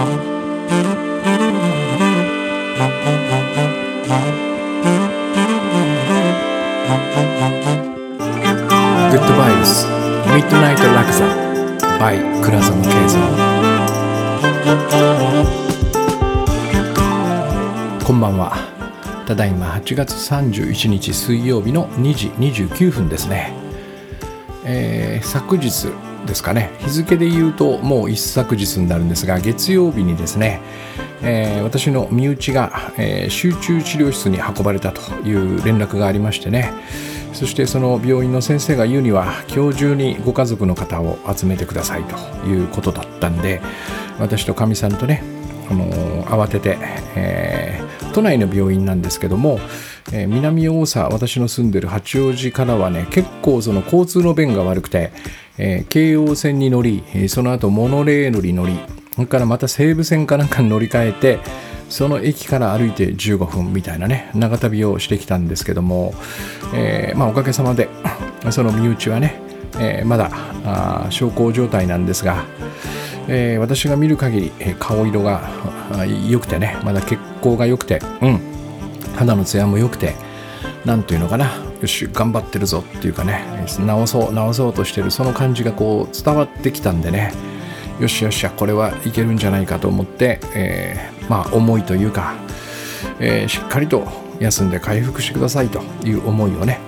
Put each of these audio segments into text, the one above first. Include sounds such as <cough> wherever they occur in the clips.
グッドバイブスミッドナイトラクザ by 倉園慶三こんばんはただいま8月31日水曜日の2時29分ですね、えー、昨日ですかね。日付で言うともう一昨日になるんですが月曜日にですね、えー、私の身内が、えー、集中治療室に運ばれたという連絡がありましてね。そしてその病院の先生が言うには今日中にご家族の方を集めてくださいということだったんで私とかみさんとねあの慌てて、えー、都内の病院なんですけども、えー、南大沢私の住んでる八王子からはね結構その交通の便が悪くて、えー、京王線に乗りその後モノレールに乗りそれからまた西武線かなんかに乗り換えてその駅から歩いて15分みたいなね長旅をしてきたんですけども、え、まあ、おかげさまで <coughs> その身内はね、え、まだ小康状態なんですが、え、私が見る限り、顔色が良くてねまだ血行が良くて、うん、肌の艶も良くて何というのかなよし頑張ってるぞっていうかね直そう直そうとしてるその感じがこう伝わってきたんでねよしよしこれはいけるんじゃないかと思って、えー、まあ思いというか、えー、しっかりと休んで回復してくださいという思いをね、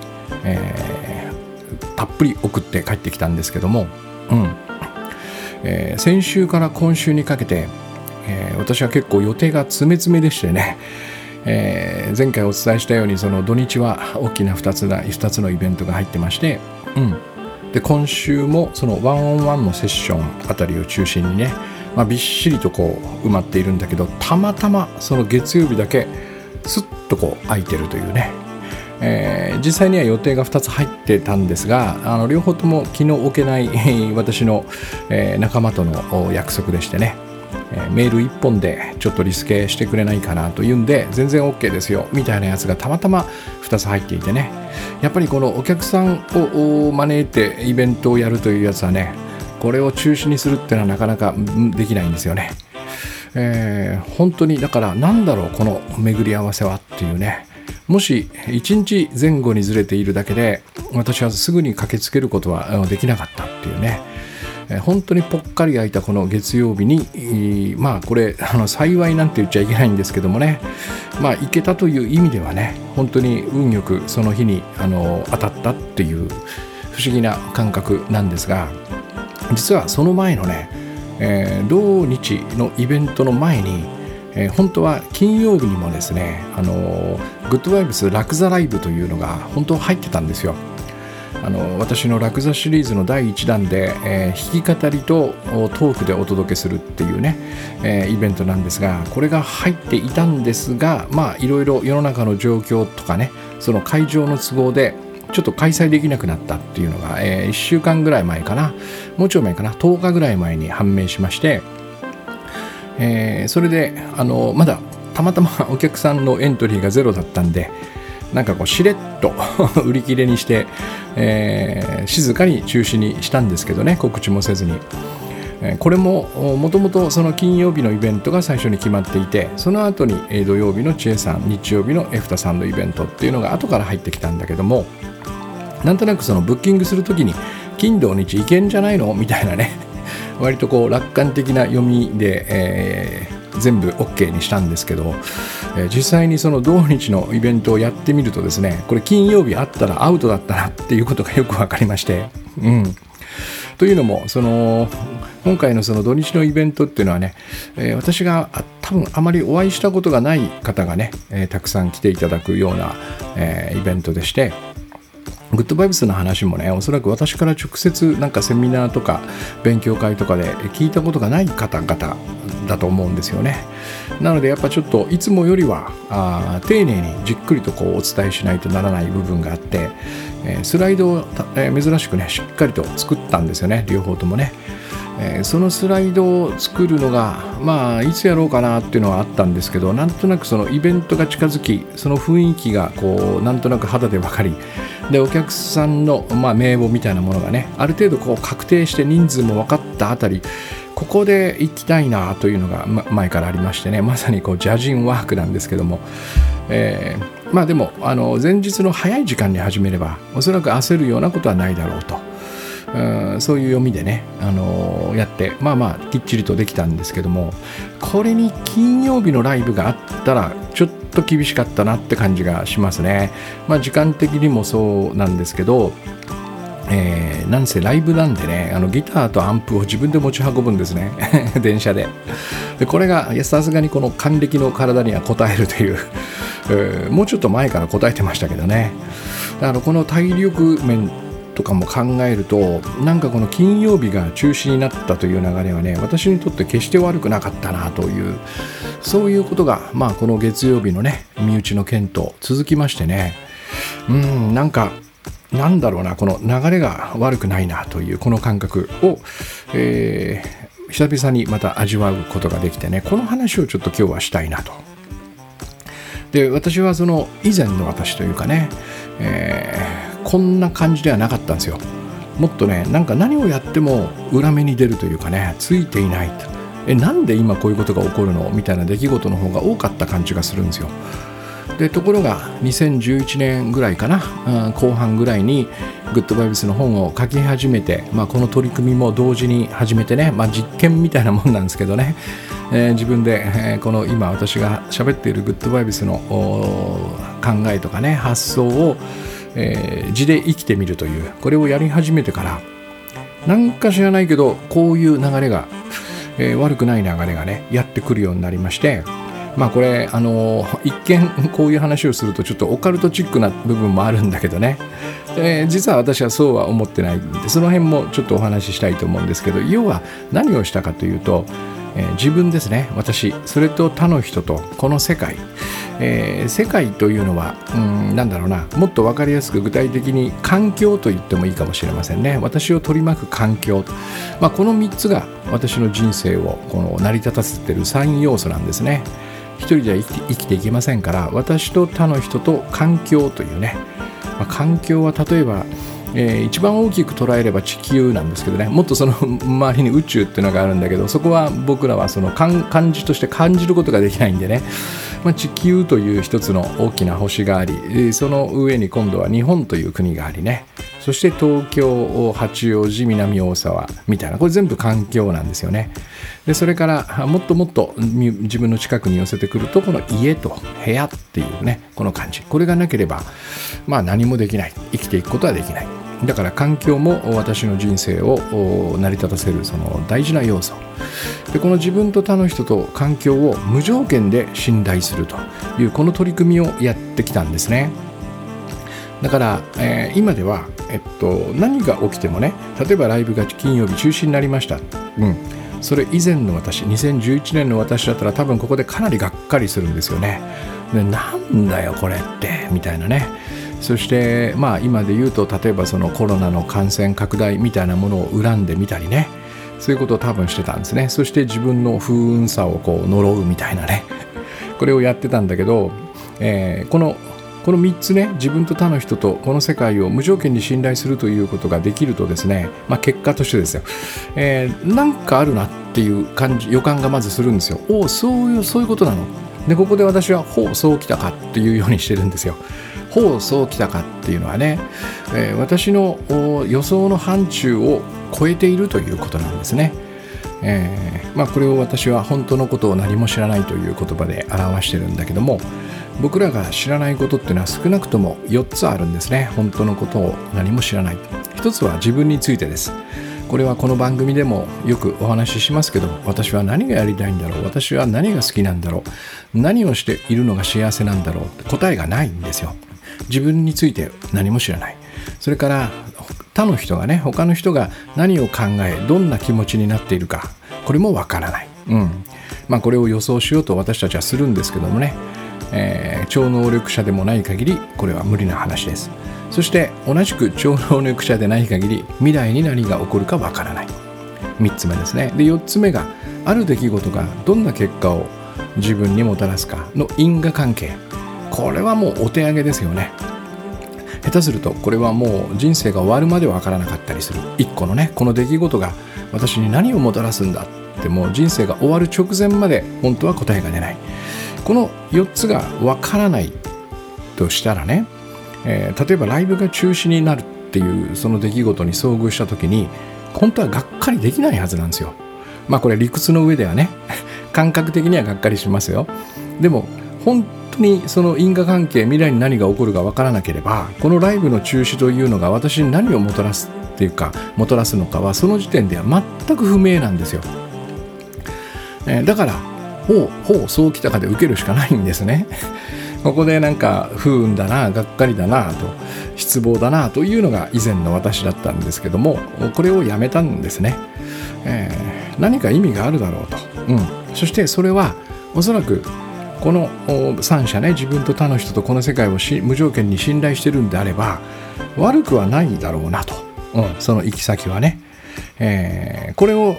えー、たっぷり送って帰ってきたんですけども、うん。えー、先週から今週にかけて、えー、私は結構予定が詰め詰めでしてね、えー、前回お伝えしたようにその土日は大きな2つだ2つのイベントが入ってまして、うん、で今週もそのワンオンワンのセッションあたりを中心にね、まあ、びっしりとこう埋まっているんだけどたまたまその月曜日だけスッとこう空いてるというね、えー、実際には予定が2つ入ってたんですがあの両方とも気の置けない私の、えー、仲間との約束でしてね。えメール1本でちょっとリスケしてくれないかなというんで全然 OK ですよみたいなやつがたまたま2つ入っていてね。やっぱりこのお客さんを招いてイベントをやるというやつはねこれを中止にするっていうのはなかなかできないんですよね。えー、本当にだからなんだろうこの巡り合わせはっていうね。もし1日前後にずれているだけで私はすぐに駆けつけることはできなかったっていうね。本当にぽっかり空いたこの月曜日にまあこれあの幸いなんて言っちゃいけないんですけどもねまあ行けたという意味ではね本当に運よくその日にあの当たったっていう不思議な感覚なんですが実はその前のね、えー、同日のイベントの前にえー、本当は金曜日にもですね、あのグッドバイブスラクザライブというのが本当は入ってたんですよ。あの私のラクザシリーズの第1弾で、えー、弾き語りとトークでお届けするっていうね、えー、イベントなんですがこれが入っていたんですがまあいろいろ世の中の状況とかねその会場の都合でちょっと開催できなくなったっていうのが、えー、1週間ぐらい前かなもうちょい前かな10日ぐらい前に判明しまして、えー、それであのまだたまたまお客さんのエントリーがゼロだったんでなんかこうしれっと <laughs> 売り切れにして、えー、静かに中止にしたんですけどね告知もせずに。これももともとその金曜日のイベントが最初に決まっていてその後に土曜日の知恵さん日曜日のエフタさんのイベントっていうのが後から入ってきたんだけどもなんとなくそのブッキングする時に金土日いけんじゃないの？みたいなね <laughs> 割とこう楽観的な読みで、えー全部 OK にしたんですけど、え、実際にその同日のイベントをやってみるとですねこれ金曜日あったらアウトだったなっていうことがよく分かりまして。うんというのもその今回のその土日のイベントっていうのはね、えー、私が多分あまりお会いしたことがない方がね、えー、たくさん来ていただくような、えー、イベントでしてグッドバイブスの話もねおそらく私から直接なんかセミナーとか勉強会とかで聞いたことがない方々だと思うんですよね。なのでやっぱちょっといつもよりはあ丁寧にじっくりとこうお伝えしないとならない部分があって、えー、スライドを、えー、珍しくねしっかりと作ったんですよね。両方ともね、えー、そのスライドを作るのがまあいつやろうかなっていうのはあったんですけどなんとなくそのイベントが近づきその雰囲気がこうなんとなく肌で分かりでお客さんの、まあ、名簿みたいなものがねある程度こう確定して人数も分かったあたりここで行きたいなというのが前からありましてねまさにこうジャジンワークなんですけども、えー、まあでもあの前日の早い時間に始めればおそらく焦るようなことはないだろうと。そういう読みでね、あのー、やってまあまあきっちりとできたんですけどもこれに金曜日のライブがあったらちょっと厳しかったなって感じがしますね。まあ、時間的にもそうなんですけどえー、なんせライブなんでねあのギターとアンプを自分で持ち運ぶんですね。<laughs> 電車で。でこれがさすがにこの還暦の体には応えるという、え <laughs> ー、もうちょっと前から応えてましたけどね。だからこの体力面とかも考えるとなんかこの金曜日が中止になったという流れはね私にとって決して悪くなかったなというそういうことがまあこの月曜日のね身内の件と続きましてねうんなんかなんだろうなこの流れが悪くないなというこの感覚を、えー、久々にまた味わうことができてねこの話をちょっと今日はしたいなと。で私はその以前の私というかね、えー、こんな感じではなかったんですよ。もっとねなんか何をやっても裏目に出るというかねついていないとえなんで今こういうことが起こるのみたいな出来事の方が多かった感じがするんですよ。でところが2011年ぐらいかな後半ぐらいにグッドバイブスの本を書き始めて、まあ、この取り組みも同時に始めてね、まあ、実験みたいなもんなんですけどね、えー、自分で、えー、この今私が喋っているグッドバイブスの考えとかね発想を、えー、字で生きてみるというこれをやり始めてからなんか知らないけどこういう流れが、えー、悪くない流れがねやってくるようになりましてまあこれあの一見こういう話をするとちょっとオカルトチックな部分もあるんだけどね、えー、実は私はそうは思ってないんでその辺もちょっとお話ししたいと思うんですけど要は何をしたかというと、えー、自分ですね。私それと他の人とこの世界、えー、世界というのはうんなんだろうな。もっと分かりやすく具体的に環境と言ってもいいかもしれませんね。私を取り巻く環境、まあ、この3つが私の人生をこの成り立たせてる3要素なんですね。一人では生きていけませんから私と他の人と環境というね、まあ、環境は例えばえー、一番大きく捉えれば地球なんですけどね。もっとその <laughs> 周りに宇宙っていうのがあるんだけどそこは僕らはその漢字として感じることができないんでね、まあ、地球という一つの大きな星がありその上に今度は日本という国がありね。そして東京八王子南大沢みたいなこれ全部環境なんですよね。でそれからもっともっと自分の近くに寄せてくるとこの家と部屋っていうねこの感じ。これがなければまあ何もできない。生きていくことはできない。だから環境も私の人生を成り立たせるその大事な要素。でこの自分と他の人と環境を無条件で信頼するというこの取り組みをやってきたんですね。だから、えー、今では、えっと、何が起きてもね例えばライブが金曜日中止になりました、うん、それ以前の私2011年の私だったら多分ここでかなりがっかりするんですよね。でなんだよこれってみたいなね。そしてまあ今で言うと例えばそのコロナの感染拡大みたいなものを恨んでみたりね。そういうことを多分してたんですね。そして自分の不運さをこう呪うみたいなね。これをやってたんだけど、えー、このこの3つね自分と他の人とこの世界を無条件に信頼するということができるとですね、まあ、結果としてですよ、えー、なんかあるなっていう感じ予感がまずするんですよ。おおそういうそういうことなの。でここで私はほうそうきたかっていうようにしてるんですよ。ほうそうきたかっていうのはね、えー、私の予想の範疇を超えているということなんですね。えー、まあ、これを私は本当のことを何も知らないという言葉で表してるんだけども僕らが知らないことっていうのは少なくとも4つあるんですね。本当のことを何も知らない。1つは自分についてです。これはこの番組でもよくお話ししますけど私は何がやりたいんだろう。私は何が好きなんだろう。何をしているのが幸せなんだろう。って答えがないんですよ。自分について何も知らない。それから他の人がね他の人が何を考えどんな気持ちになっているかこれもわからない、うん。まあ、これを予想しようと私たちはするんですけどもね、えー、超能力者でもない限りこれは無理な話です。そして同じく超能力者でない限り未来に何が起こるかわからない。3つ目ですね。で4つ目がある出来事がどんな結果を自分にもたらすかの因果関係。これはもうお手上げですよね。下手するとこれはもう人生が終わるまでわからなかったりする。一個のねこの出来事が私に何をもたらすんだってもう人生が終わる直前まで本当は答えが出ない。この4つがわからないとしたらね、えー、例えばライブが中止になるっていうその出来事に遭遇した時に本当はがっかりできないはずなんですよ。まあこれ理屈の上ではね <laughs> 感覚的にはがっかりしますよ。でも本当にその因果関係未来に何が起こるか分からなければこのライブの中止というのが私に何をもたらすっていうかもたらすのかはその時点では全く不明なんですよ、えー、だからほうほうそうきたかで受けるしかないんですね。<laughs> ここでなんか不運だながっかりだなと失望だなというのが以前の私だったんですけどもこれをやめたんですね、えー、何か意味があるだろうと、うん、そしてそれはおそらくこの3者ね自分と他の人とこの世界を無条件に信頼してるんであれば悪くはないだろうなと、うん、その行き先はね、えー、これを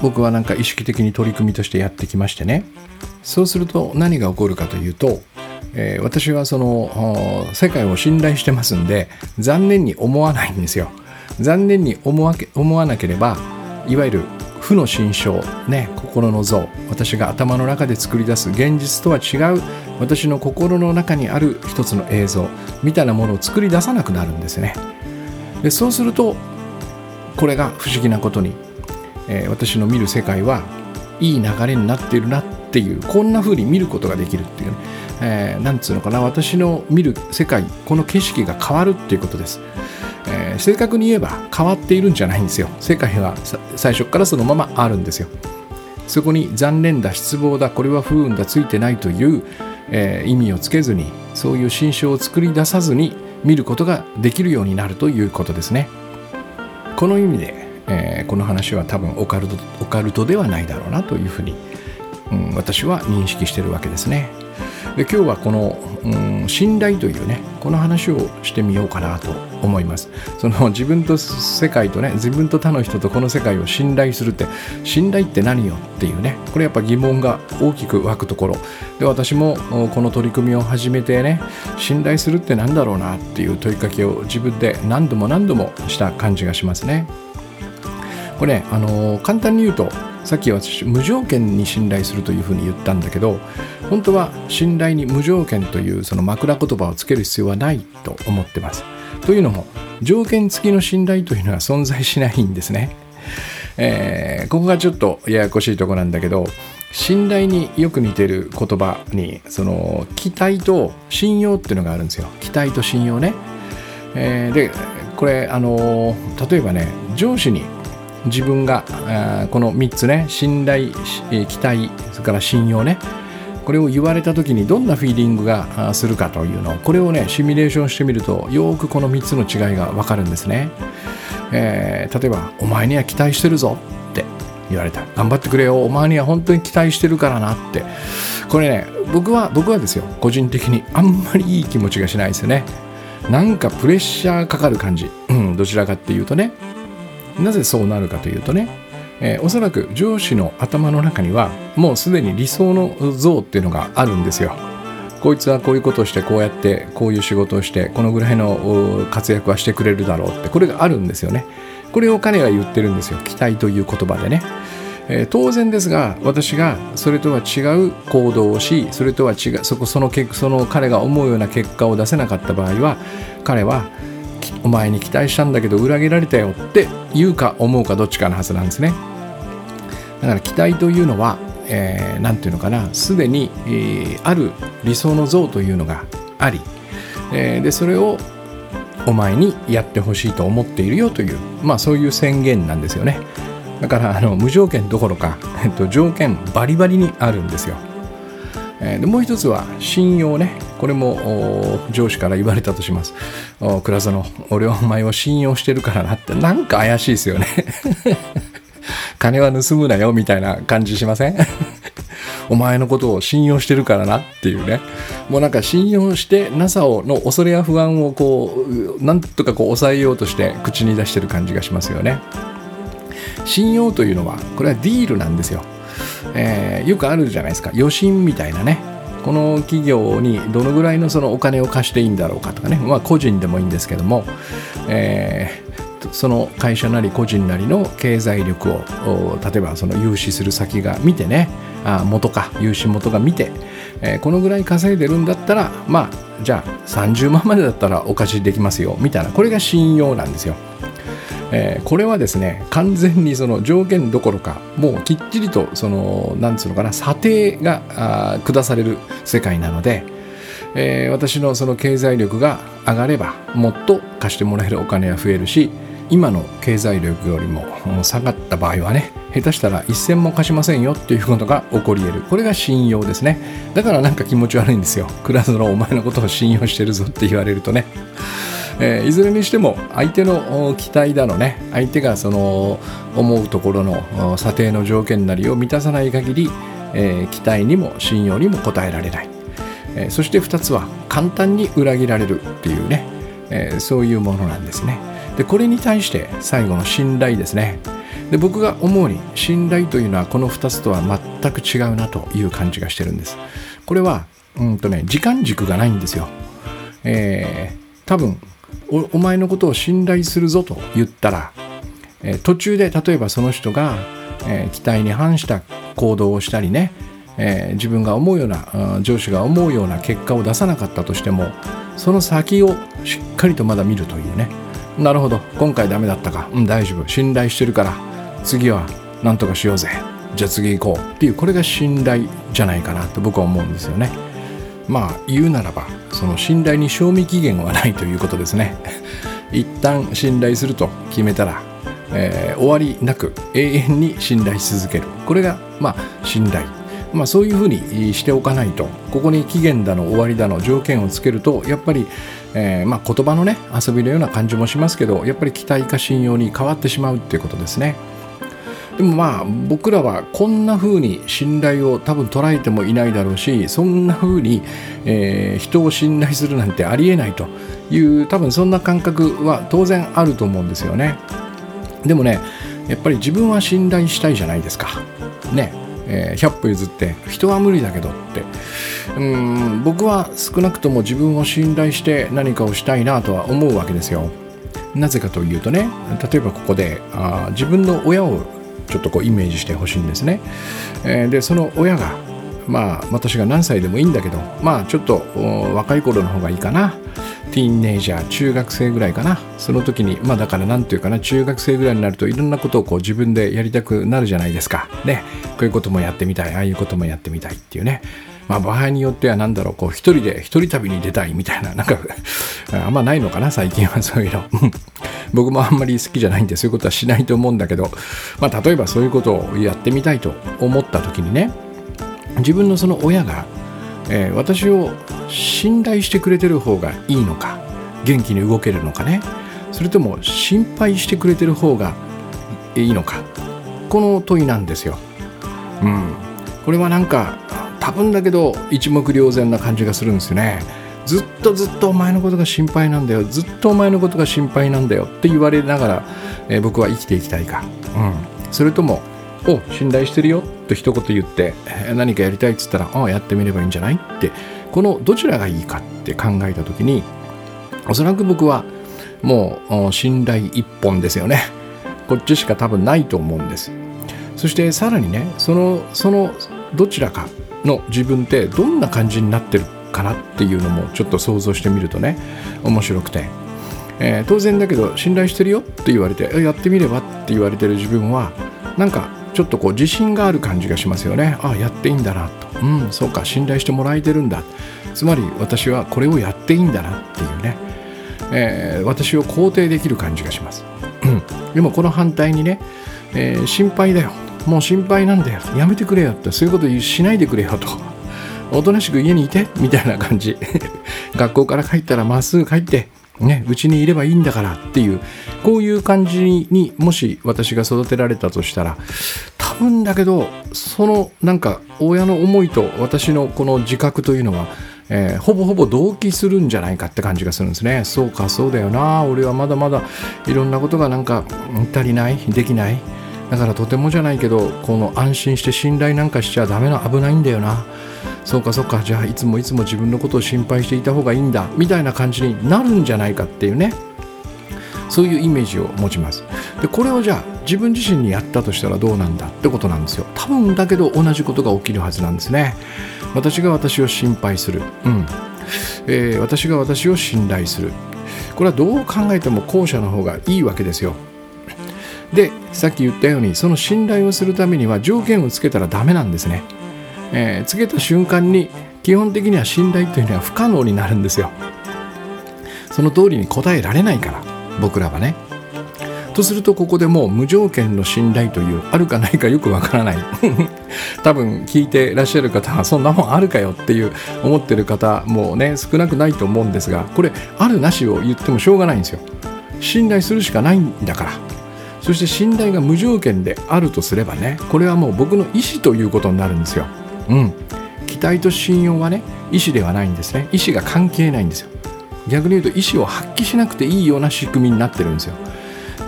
僕はなんか意識的に取り組みとしてやってきましてね。そうすると何が起こるかというと、えー、私はその世界を信頼してますんで残念に思わないんですよ。残念に思わ思わなければいわゆる負の心象、ね、心の像私が頭の中で作り出す現実とは違う私の心の中にある一つの映像みたいなものを作り出さなくなるんですね。でそうするとこれが不思議なことに、えー、私の見る世界はいい流れになっているなっていうこんな風に見ることができるっていうね、えー、なんつうのかな私の見る世界この景色が変わるっていうことです。えー、正確に言えば変わっているんじゃないんですよ。世界は最初からそのままあるんですよ。そこに残念だ失望だこれは不運だついてないという、えー、意味をつけずにそういう心象を作り出さずに見ることができるようになるということですね。この意味で、えー、この話は多分オカルトオカルトではないだろうなというふうに、うん、私は認識してるわけですね。で今日はこの、うん、信頼というねこの話をしてみようかなと思います。その自分と世界とね自分と他の人とこの世界を信頼するって信頼って何よっていうねこれやっぱ疑問が大きく湧くところ。で私もこの取り組みを始めてね信頼するって何だろうなっていう問いかけを自分で何度も何度もした感じがしますね。これねあの簡単に言うとさっき私無条件に信頼するというふうに言ったんだけど本当は信頼に無条件というその枕言葉をつける必要はないと思ってます。というのも条件付きの信頼というのは存在しないんですね、えー、ここがちょっとややこしいとこなんだけど信頼によく似てる言葉にその期待と信用っていうのがあるんですよ。期待と信用ね、えー、でこれあの例えばね上司に自分がこの3つね信頼期待それから信用ねこれを言われた時にどんなフィーリングがするかというのをこれをねシミュレーションしてみるとよくこの3つの違いが分かるんですね、えー、例えば「お前には期待してるぞ」って言われた「頑張ってくれよ。お前には本当に期待してるからな」って。これね僕は僕はですよ。個人的にあんまりいい気持ちがしないですよね。なんかプレッシャーかかる感じ、うん、どちらかっていうとね。なぜそうなるかというとね、えー、おそらく上司の頭の中にはもうすでに理想の像っていうのがあるんですよ。こいつはこういうことをしてこうやってこういう仕事をしてこのぐらいの活躍はしてくれるだろうってこれがあるんですよね。これを彼が言ってるんですよ。期待という言葉でね。え、当然ですが私がそれとは違う行動をしそれとは違うそこそのその彼が思うような結果を出せなかった場合は彼はお前に期待したんだけど裏切られたよって言うか思うかどっちかのはずなんですね。だから期待というのは何、えー、て言うのかなすでに、えー、ある理想の像というのがあり、えー、でそれをお前にやってほしいと思っているよというまあそういう宣言なんですよね。だからあの無条件どころか、えっと、条件バリバリにあるんですよ。えでもう一つは信用ね。これも上司から言われたとします。倉園俺はお前を信用してるからなって。なんか怪しいですよね。<laughs> 金は盗むなよみたいな感じしません？<laughs> お前のことを信用してるからなっていうね。もうなんか信用してなさをの恐れや不安をこうなんとかこう抑えようとして口に出してる感じがしますよね。信用というのはこれはディールなんですよ。えー、よくあるじゃないですか。余震みたいなね。この企業にどのぐらいのそのお金を貸していいんだろうかとかね、まあ、個人でもいいんですけども、えー、その会社なり個人なりの経済力を例えばその融資する先が見てねあ元か融資元が見て、えー、このぐらい稼いでるんだったらまあじゃあ30万までだったらお貸しできますよみたいなこれが信用なんですよ。えー、これはですね完全にその条件どころかもうきっちりとそのなんつうのかな査定があ下される世界なので、えー、私のその経済力が上がればもっと貸してもらえるお金は増えるし今の経済力よりも下がった場合はね下手したら一銭も貸しませんよっていうことが起こり得る。これが信用ですね。だからなんか気持ち悪いんですよ。クラスのお前のことを信用してるぞって言われるとね。えー、いずれにしても相手の期待だのね相手がその思うところの査定の条件なりを満たさない限り、えー、期待にも信用にも応えられない、えー、そして2つは簡単に裏切られるっていうね、え、そういうものなんですね。でこれに対して最後の信頼ですね。で僕が思うに信頼というのはこの2つとは全く違うなという感じがしてるんです。これはうんとね時間軸がないんですよ。えー、多分お前のことを信頼するぞと言ったら、え、途中で例えばその人が、え、期待に反した行動をしたりね、え、自分が思うような上司が思うような結果を出さなかったとしてもその先をしっかりとまだ見るというね。なるほど。今回ダメだったか。うん大丈夫。信頼してるから。次は何とかしようぜ。じゃあ次行こう。っていうこれが信頼じゃないかなと僕は思うんですよね。まあ言うならばその信頼に賞味期限はないということですね。<laughs> 一旦信頼すると決めたら、えー、終わりなく永遠に信頼し続ける。これがまあ信頼。まあそういうふうにしておかないとここに期限だの終わりだの条件をつけるとやっぱり、えー、まあ言葉のね遊びのような感じもしますけどやっぱり期待か信用に変わってしまうっていうことですね。でもまあ僕らはこんな風に信頼を多分捉えてもいないだろうしそんな風に、えー、人を信頼するなんてありえないという多分そんな感覚は当然あると思うんですよね。でもねやっぱり自分は信頼したいじゃないですか。ね。えー、100歩譲って人は無理だけどって。うん僕は少なくとも自分を信頼して何かをしたいなとは思うわけですよ。なぜかというとね例えばここであ自分の親をちょっとこうイメージしてほしいんですね。えー、でその親がまあ私が何歳でもいいんだけどまあちょっと若い頃の方がいいかな。ティーンネイジャー中学生ぐらいかな。その時にまあだから何て言うかな中学生ぐらいになるといろんなことをこう自分でやりたくなるじゃないですか。ね。こういうこともやってみたいああいうこともやってみたいっていうね。まあ場合によっては何だろうこう一人で一人旅に出たいみたいななんか <laughs> あんまないのかな最近はそういうの。僕もあんまり好きじゃないんでそういうことはしないと思うんだけど、まあ、例えばそういうことをやってみたいと思った時にね自分のその親が、えー、私を信頼してくれてる方がいいのか元気に動けるのかねそれとも心配してくれてる方がいいのかこの問いなんですよ。うん、これはなんか多分だけど一目瞭然な感じがするんですよね。ずっとずっとお前のことが心配なんだよ。ずっとお前のことが心配なんだよ。って言われながら、えー、僕は生きていきたいか、うん、それとも「お信頼してるよ」と一言言って、何かやりたいっつったら「ああやってみればいいんじゃない?」ってこのどちらがいいかって考えた時におそらく僕はもう信頼一本ですよね。こっちしか多分ないと思うんです。そしてさらにねそのそのどちらかの自分ってどんな感じになってるかなっていうのもちょっと想像してみるとね面白くて、えー、当然だけど信頼してるよって言われてやってみればって言われてる自分はなんかちょっとこう自信がある感じがしますよね。ああやっていいんだなと。うんそうか信頼してもらえてるんだ。つまり私はこれをやっていいんだなっていうね、えー、私を肯定できる感じがします。でもこの反対にね、えー、心配だよ。もう心配なんだよ。やめてくれよって。そういうことしないでくれよと。おとなしく家にいて。みたいな感じ。<laughs> 学校から帰ったらまっすぐ帰って。ねうちにいればいいんだからっていう。こういう感じにもし私が育てられたとしたら。多分だけどそのなんか親の思いと私のこの自覚というのはえー、ほぼほぼ同期するんじゃないかって感じがするんですね。そうかそうだよな。俺はまだまだいろんなことがなんか足りない？できない？だからとてもじゃないけどこの安心して信頼なんかしちゃダメな危ないんだよな。そうかそうかじゃあいつもいつも自分のことを心配していた方がいいんだみたいな感じになるんじゃないかっていうね。そういうイメージを持ちます。でこれをじゃあ自分自身にやったとしたらどうなんだ？ってことなんですよ。多分だけど同じことが起きるはずなんですね。私が私を心配する、うん。えー、私が私を信頼する。これはどう考えても後者の方がいいわけですよ。でさっき言ったようにその信頼をするためには条件をつけたらダメなんですね、えー、つけた瞬間に基本的には信頼というのは不可能になるんですよ。その通りに答えられないから僕らはね。とするとここでもう無条件の信頼というあるかないかよくわからない。<laughs> 多分聞いてらっしゃる方はそんなもんあるかよっていう思ってる方もね少なくないと思うんですがこれあるなしを言ってもしょうがないんですよ。信頼するしかないんだから。そして信頼が無条件であるとすればねこれはもう僕の意思ということになるんですよ。うん。期待と信用はね意思ではないんですね。意思が関係ないんですよ。逆に言うと意思を発揮しなくていいような仕組みになってるんですよ、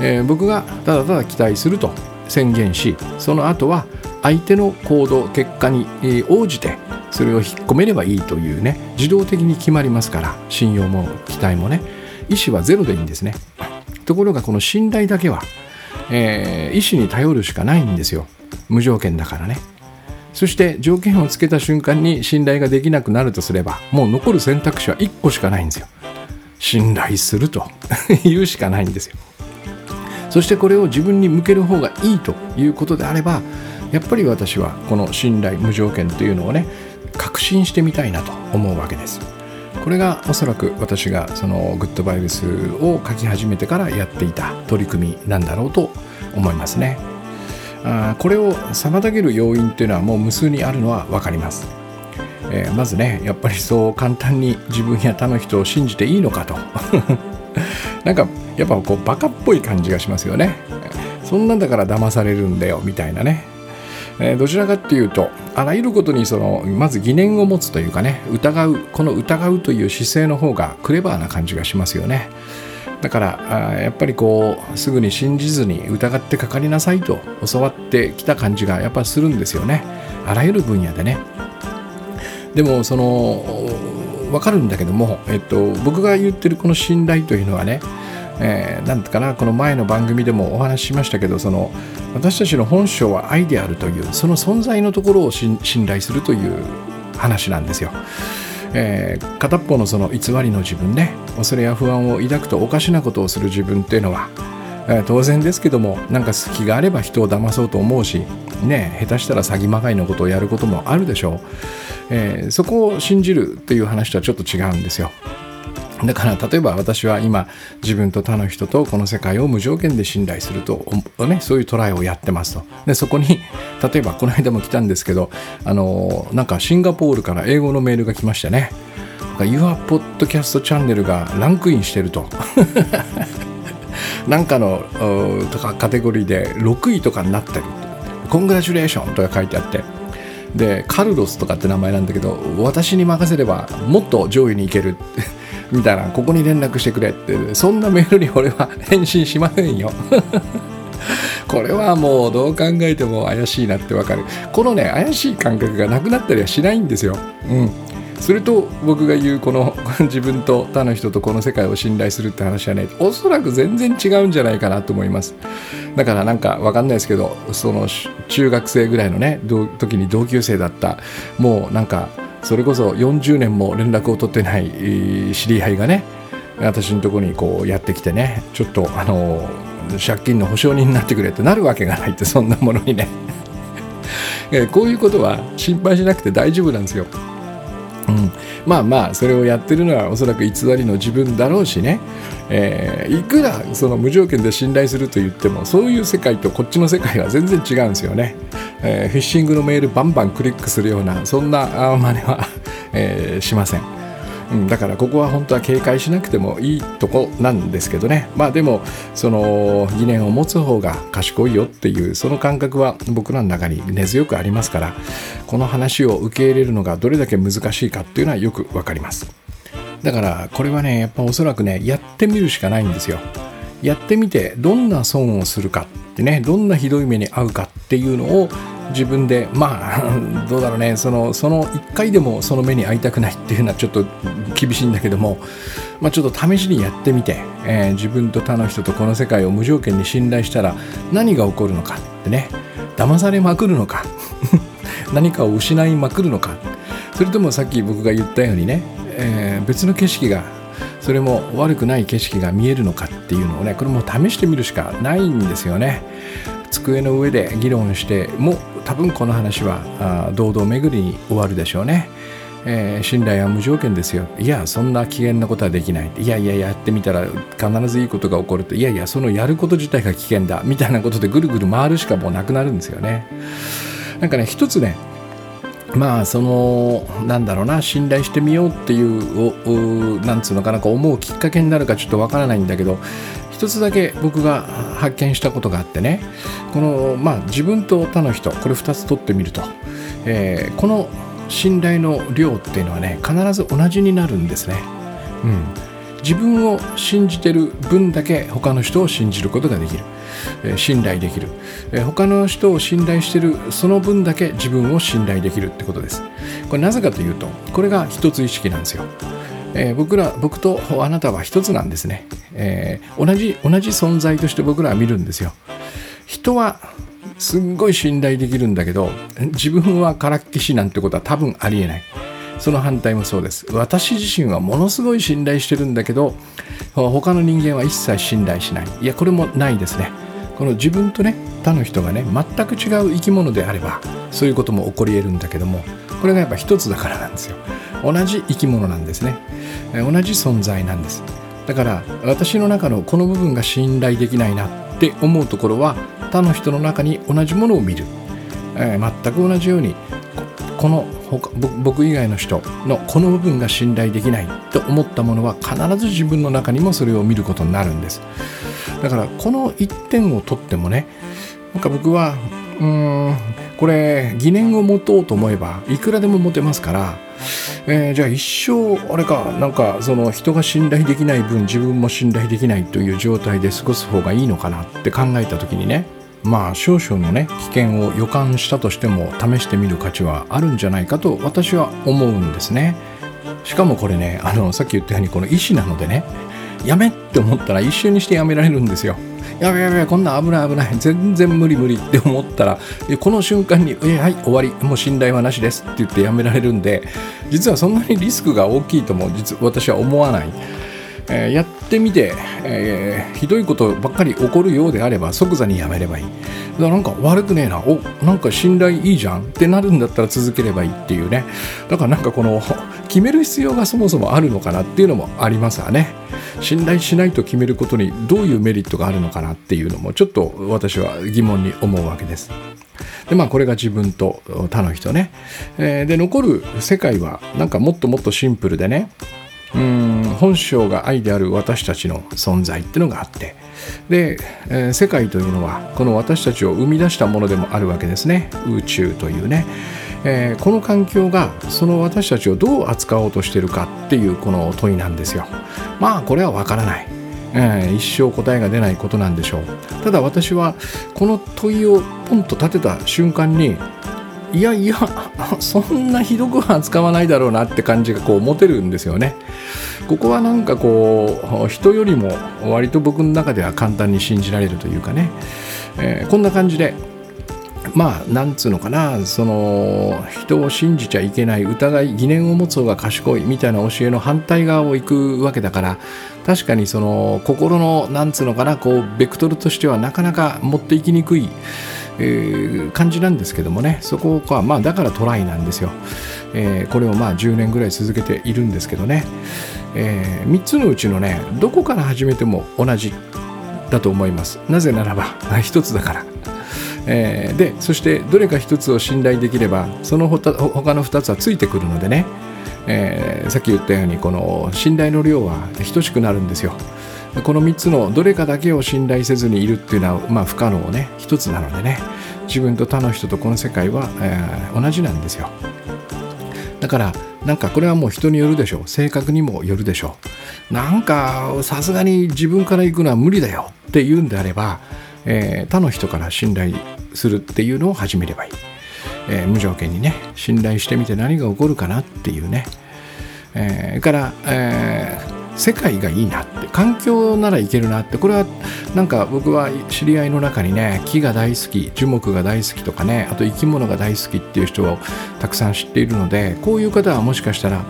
えー、僕がただただ期待すると宣言しその後は相手の行動結果に応じてそれを引っ込めればいいというね自動的に決まりますから信用も期待もね意思はゼロでいいんですね。ところがこの信頼だけは、えー、意思に頼るしかないんですよ。無条件だからね。そして条件をつけた瞬間に信頼ができなくなるとすればもう残る選択肢は1個しかないんですよ。信頼すると <laughs> いうしかないんですよ。そしてこれを自分に向ける方がいいということであればやっぱり私はこの信頼無条件というのをね確信してみたいなと思うわけです。これがおそらく私がそのグッドバイブスを書き始めてからやっていた取り組みなんだろうと思いますね。あこれを妨げる要因っていうのはもう無数にあるのは分かります。えー、まずねやっぱりそう簡単に自分や他の人を信じていいのかと。<laughs> なんかやっぱこうバカっぽい感じがしますよね。そんなんだから騙されるんだよみたいなね、えー、どちらかっていうとあらゆることにそのまず疑念を持つというかね疑うこの疑うという姿勢の方がクレバーな感じがしますよね。だからあやっぱりこうすぐに信じずに疑ってかかりなさいと教わってきた感じがやっぱするんですよね。あらゆる分野でね。でもその分かるんだけども、えっと、僕が言ってるこの信頼というのはねえー、なんかなこの前の番組でもお話ししましたけどその私たちの本性は愛であるというその存在のところを信頼するという話なんですよ。えー、片っぽのその偽りの自分ね恐れや不安を抱くとおかしなことをする自分っていうのは、えー、当然ですけどもなんか隙があれば人を騙そうと思うしね下手したら詐欺まがいのことをやることもあるでしょう。えー、そこを信じるっていう話とはちょっと違うんですよ。<laughs> だから例えば私は今自分と他の人とこの世界を無条件で信頼すると、ね、そういうトライをやってますと。でそこに <laughs> 例えばこの間も来たんですけどあのなんかシンガポールから英語のメールが来ましてね。Your Podcast チャンネルがランクインしてると。<laughs> なんかのとかカテゴリーで6位とかになってる。コングラチュレーションとか書いてあって。でカルロスとかって名前なんだけど私に任せればもっと上位に行ける。みたいなここに連絡してくれってそんなメールに俺は返信しませんよ。<laughs> これはもうどう考えても怪しいなってわかる。このね怪しい感覚がなくなったりはしないんですよ。うん。すると僕が言うこの <laughs> 自分と他の人とこの世界を信頼するって話はねおそらく全然違うんじゃないかなと思います。だからなんか分かんないですけどその中学生ぐらいのね時に同級生だったもうなんかそれこそ40年も連絡を取ってない知り合いがね私のところにこうやってきてねちょっとあの借金の保証人になってくれってなるわけがないってそんなものにね。<laughs> こういうことは心配しなくて大丈夫なんですよ。うん、まあまあそれをやってるのはおそらく偽りの自分だろうしね、えー、いくらその無条件で信頼すると言ってもそういう世界とこっちの世界は全然違うんですよね、えー、フィッシングのメールバンバンクリックするようなそんな真似は、えー、しません。うん、だからここは本当は警戒しなくてもいいとこなんですけどね。まあでもその疑念を持つ方が賢いよっていうその感覚は僕らの中に根強くありますからこの話を受け入れるのがどれだけ難しいかっていうのはよく分かります。だからこれはねやっぱおそらくねやってみるしかないんですよ。やってみてどんな損をするかってねどんなひどい目に遭うかっていうのを自分でまあ <laughs> どうだろうね。そのその1回でもその目に遭いたくないっていうのはちょっと厳しいんだけども、まあ、ちょっと試しにやってみて、えー、自分と他の人とこの世界を無条件に信頼したら何が起こるのかってね。騙されまくるのか。<laughs> 何かを失いまくるのか。それともさっき僕が言ったようにね、えー、別の景色がそれも悪くない景色が見えるのかっていうのをねこれも試してみるしかないんですよね。机の上で議論しても多分この話は堂々巡りに終わるでしょうね、えー、信頼は無条件ですよ。いやそんな危険なことはできない。いやいややってみたら必ずいいことが起こると。いやいやそのやること自体が危険だ。みたいなことでぐるぐる回るしかもうなくなるんですよね。なんかね一つねまあそのなんだろうな信頼してみようっていうなんつうのかなこう思うきっかけになるかちょっとわからないんだけど一つだけ僕が発見したことがあってね。このまあ自分と他の人これ2つ取ってみると、えー、この信頼の量っていうのはね必ず同じになるんですね。うん。自分を信じてる分だけ他の人を信じることができる、えー、信頼できる、えー、他の人を信頼してるその分だけ自分を信頼できるってことです。これなぜかというとこれが一つ意識なんですよ、えー、僕ら僕とあなたは一つなんですね、えー、同じ同じ存在として僕らは見るんですよ。人はすっごい信頼できるんだけど自分はからっきしなんてことは多分ありえない。その反対もそうです。私自身はものすごい信頼してるんだけど他の人間は一切信頼しない。いやこれもないですね。この自分とね他の人がね全く違う生き物であればそういうことも起こり得るんだけどもこれがやっぱ一つだからなんですよ。同じ生き物なんですね。同じ存在なんです。だから私の中のこの部分が信頼できないなって思うところは他の人の中に同じものを見る、えー、全く同じようにこの僕以外の人のこの部分が信頼できないと思ったものは必ず自分の中にもそれを見ることになるんです。だからこの1点をとってもねなんか僕はうーんこれ疑念を持とうと思えばいくらでも持てますから、えー、じゃあ一生あれかなんかその人が信頼できない分自分も信頼できないという状態で過ごす方がいいのかなって考えた時にねまあ少々のね危険を予感したとしても試してみる価値はあるんじゃないかと私は思うんですね。しかもこれねあのさっき言ったようにこの意思なのでねやめって思ったら一瞬にしてやめられるんですよ。やべやべこんな危ない危ない。全然無理無理。って思ったらこの瞬間に「えはい終わり。もう信頼はなしです」って言ってやめられるんで実はそんなにリスクが大きいとも実私は思わない。えー、やってみて、えー、ひどいことばっかり起こるようであれば即座にやめればいい。だからなんか悪くねえな、おなんか信頼いいじゃん。ってなるんだったら続ければいいっていうね。だからなんかこの決める必要がそもそもあるのかなっていうのもありますわね。信頼しないと決めることにどういうメリットがあるのかなっていうのもちょっと私は疑問に思うわけです。でまあこれが自分と他の人ね。えー、で残る世界はなんかもっともっとシンプルでねうん本性が愛である私たちの存在っていうのがあってで、えー、世界というのはこの私たちを生み出したものでもあるわけですね宇宙というね、えー、この環境がその私たちをどう扱おうとしてるかっていうこの問いなんですよ。まあこれはわからない。えー、一生答えが出ないことなんでしょう。ただ私はこの問いをポンと立てた瞬間にいやいや <laughs> そんなひどくは扱わないだろうなって感じがこう持てるんですよね。ここはなんかこう人よりも割と僕の中では簡単に信じられるというかね、えー、こんな感じでまあなんつうのかなその人を信じちゃいけない疑い疑念を持つ方が賢いみたいな教えの反対側を行くわけだから確かにその心のなんつうのかなこうベクトルとしてはなかなか持っていきにくいえー、感じなんですけどもね。そこかまあだからトライなんですよ、えー、これをまあ10年ぐらい続けているんですけどね、えー、3つのうちのねどこから始めても同じだと思います。なぜならば1つだから。えー、でそしてどれか1つを信頼できればそのほ他の2つはついてくるのでね、えー、さっき言ったようにこの信頼の量は等しくなるんですよ。この3つのどれかだけを信頼せずにいるっていうのは、まあ、不可能ね。一つなのでね。自分と他の人とこの世界は、えー、同じなんですよ。だからなんかこれはもう人によるでしょう。性格にもよるでしょう。なんかさすがに自分から行くのは無理だよっていうんであれば、えー、他の人から信頼するっていうのを始めればいい。えー、無条件にね信頼してみて何が起こるかなっていうね、えー、から、えー世界がいいなって環境ならいけるなって。これはなんか僕は知り合いの中にね木が大好き樹木が大好きとかねあと生き物が大好きっていう人をたくさん知っているのでこういう方はもしかしたら、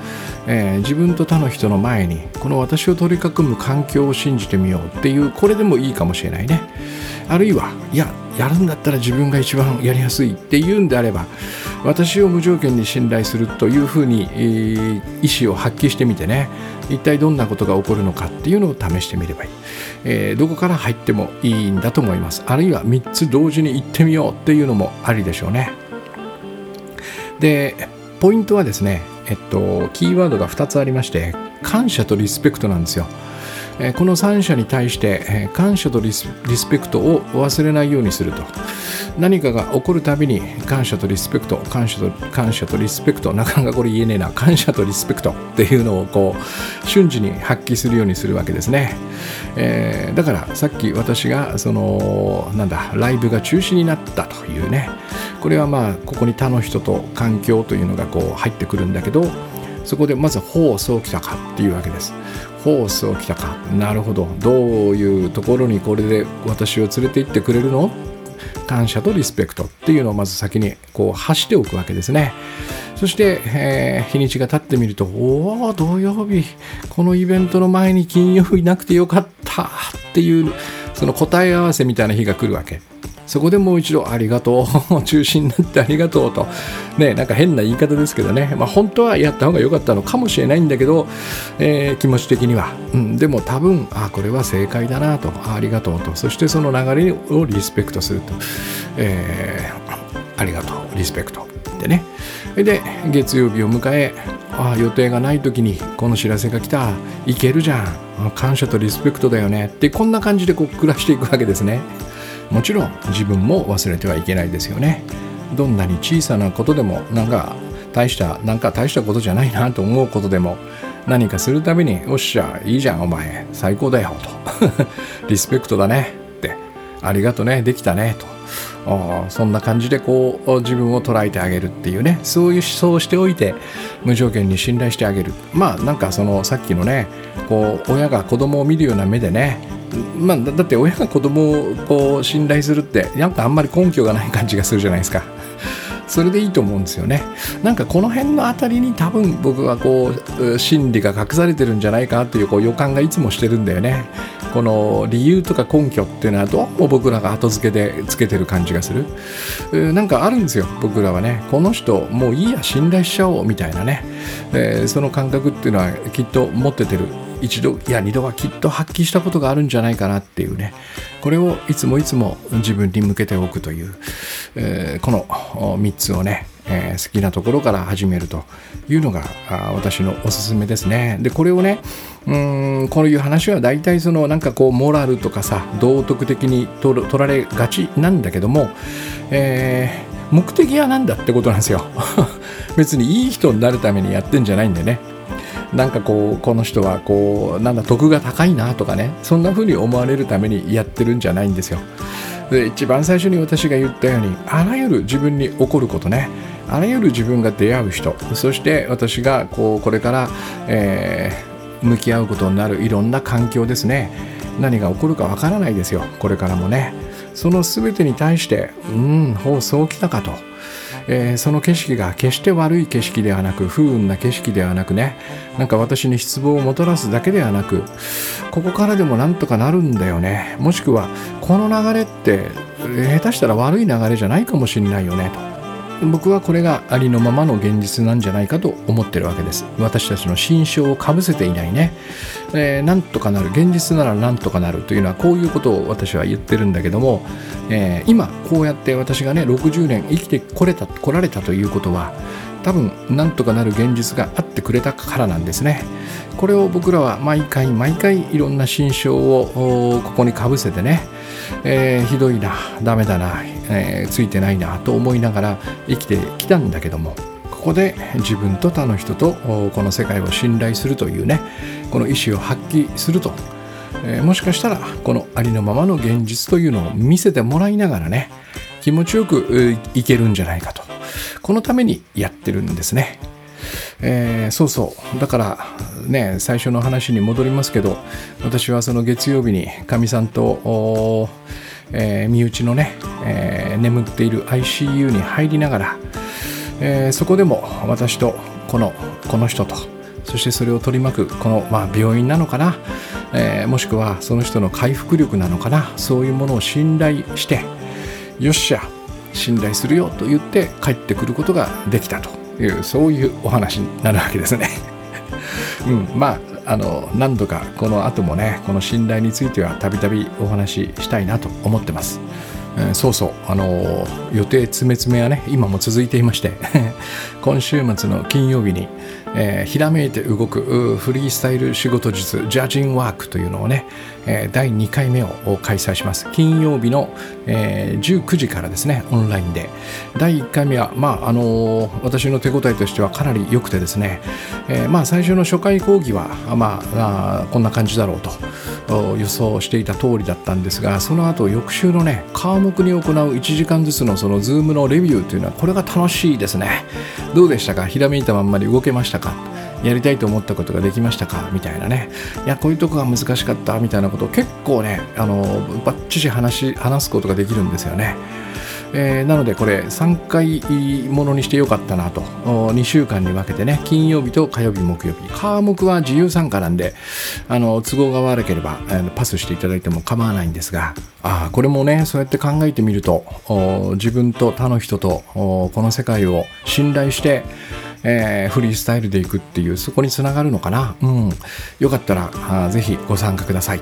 えー、自分と他の人の前にこの私を取り囲む環境を信じてみようっていうこれでもいいかもしれないね。あるいはいややるんだったら自分が一番やりやすいっていうんであれば私を無条件に信頼するというふうに、えー、意思を発揮してみてね一体どんなことが起こるのかっていうのを試してみればいい、えー、どこから入ってもいいんだと思います。あるいは3つ同時に行ってみようっていうのもありでしょうね。でポイントはですねえっとキーワードが2つありまして感謝とリスペクトなんですよ。この3者に対して感謝とリスペクトを忘れないようにすると。何かが起こるたびに感謝とリスペクト感謝と感謝とリスペクトなかなかこれ言えねえな。感謝とリスペクトっていうのをこう瞬時に発揮するようにするわけですね、えー、だからさっき私がそのなんだライブが中止になったというね。これはまあここに他の人と環境というのがこう入ってくるんだけどそこでまず法そうきたかっていうわけです。ホースを来たか。なるほど。どういうところにこれで私を連れて行ってくれるの？感謝とリスペクトっていうのをまず先にこう発しておくわけですね。そして、えー、日にちが経ってみるとおお土曜日このイベントの前に金曜日なくてよかったっていうその答え合わせみたいな日が来るわけ。そこでもう一度ありがとう <laughs> 中心になってありがとうと。ねなんか変な言い方ですけどね、まあ、本当はやった方が良かったのかもしれないんだけど、えー、気持ち的には、うん、でも多分あこれは正解だなと。ありがとうと。そしてその流れをリスペクトすると、えー、ありがとう。リスペクト。でね。で月曜日を迎えあ予定がない時にこの知らせが来た。いけるじゃん。感謝とリスペクトだよね。ってこんな感じでこう暮らしていくわけですね。もちろん自分も忘れてはいけないですよね。どんなに小さなことでもなんか大したなんか大したことじゃないなと思うことでも何かするたびに「おっしゃいいじゃんお前最高だよ」と「<laughs> リスペクトだね」って「ありがとね。できたね」と。そんな感じでこう自分を捉えてあげるっていうね。そういう思想をしておいて無条件に信頼してあげる。まあなんかそのさっきのねこう親が子供を見るような目でねまあ、だって親が子供をこう信頼するってなんかあんまり根拠がない感じがするじゃないですか。それでいいと思うんですよね。なんかこの辺のあたりに多分僕はこう心理が隠されてるんじゃないかっていうこう予感がいつもしてるんだよね。この理由とか根拠っていうのはどうも僕らが後付けでつけてる感じがする。なんかあるんですよ僕らはね。この人もういいや信頼しちゃおうみたいなね。え、その感覚っていうのはきっと持っててる一度いや二度はきっと発揮したことがあるんじゃないかなっていうね。これをいつもいつも自分に向けておくという、えー、この3つをね、えー、好きなところから始めるというのが私のおすすめですね。でこれをねうんこういう話は大体そのなんかこうモラルとかさ道徳的に取られがちなんだけども、えー、目的は何だってことなんですよ。<laughs> 別にいい人になるためにやってんじゃないんでね。なんかこうこの人はこうなんだ得が高いなとかね。そんな風に思われるためにやってるんじゃないんですよ。で一番最初に私が言ったようにあらゆる自分に起こることね。あらゆる自分が出会う人。そして私がこうこれから、えー、向き合うことになるいろんな環境ですね。何が起こるかわからないですよ。これからもね。その全てに対してうん放送来たかと。えー、その景色が決して悪い景色ではなく不運な景色ではなくねなんか私に失望をもたらすだけではなくここからでもなんとかなるんだよね。もしくはこの流れって下手したら悪い流れじゃないかもしれないよねと。僕はこれがありのままの現実なんじゃないかと思ってるわけです。私たちの心象をかぶせていないね、えー、なんとかなる。現実ならなんとかなるというのはこういうことを私は言ってるんだけども、えー、今こうやって私がね60年生きてこれた来られたということは多分なんとかなる現実があってくれたからなんですね。これを僕らは毎回毎回いろんな心象をここにかぶせてね、えー、ひどいなダメだな、えー、ついてないなと思いながら生きてきたんだけどもここで自分と他の人とこの世界を信頼するというねこの意思を発揮すると、えー、もしかしたらこのありのままの現実というのを見せてもらいながらね気持ちよくいけるんじゃないかとこのためにやってるんですね。えー、そうそう。だからね最初の話に戻りますけど私はその月曜日にかみさんと、えー、身内のね、えー、眠っている ICU に入りながら、え、そこでも私とこのこの人とそしてそれを取り巻くこの、まあ、病院なのかな、え、もしくはその人の回復力なのかなそういうものを信頼してよっしゃ信頼するよと言って帰ってくることができたと。いうそういうお話になるわけですね。<laughs> うん、まああの何度かこの後もねこの信頼についてはたびたびお話ししたいなと思ってます。えー、そうそうあの予定詰め詰めはね今も続いていまして <laughs> 今週末の金曜日にえー、ひらめいて動くフリースタイル仕事術ジャージンワークというのをね、え、第2回目を開催します。金曜日の、え、19時からですねオンラインで。第1回目はまああのー、私の手応えとしてはかなり良くてですね、えー、まあ最初の初回講義はまあこんな感じだろうと予想していた通りだったんですがその後翌週のね科目に行う1時間ずつのそのズームのレビューというのはこれが楽しいですね。どうでしたか？ひらめいたまんまり動けましたか？やりたいと思ったことができましたか？みたいなね。いやこういうとこが難しかったみたいなことを結構ねあのバッチリ話話すことができるんですよね。えー、なのでこれ3回ものにしてよかったなと。2週間に分けてね。金曜日と火曜日木曜日。科目は自由参加なんであの都合が悪ければパスしていただいても構わないんですがあこれもねそうやって考えてみると自分と他の人とこの世界を信頼してえー、フリースタイルでいくっていうそこにつながるのかな？うん。よかったらあぜひご参加ください、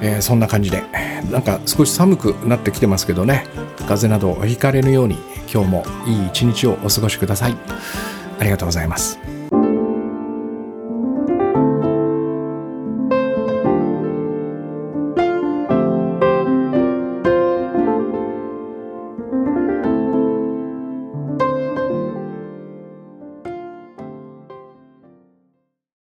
えー、そんな感じでなんか少し寒くなってきてますけどね。風邪などひかれぬように今日もいい一日をお過ごしください。ありがとうございます。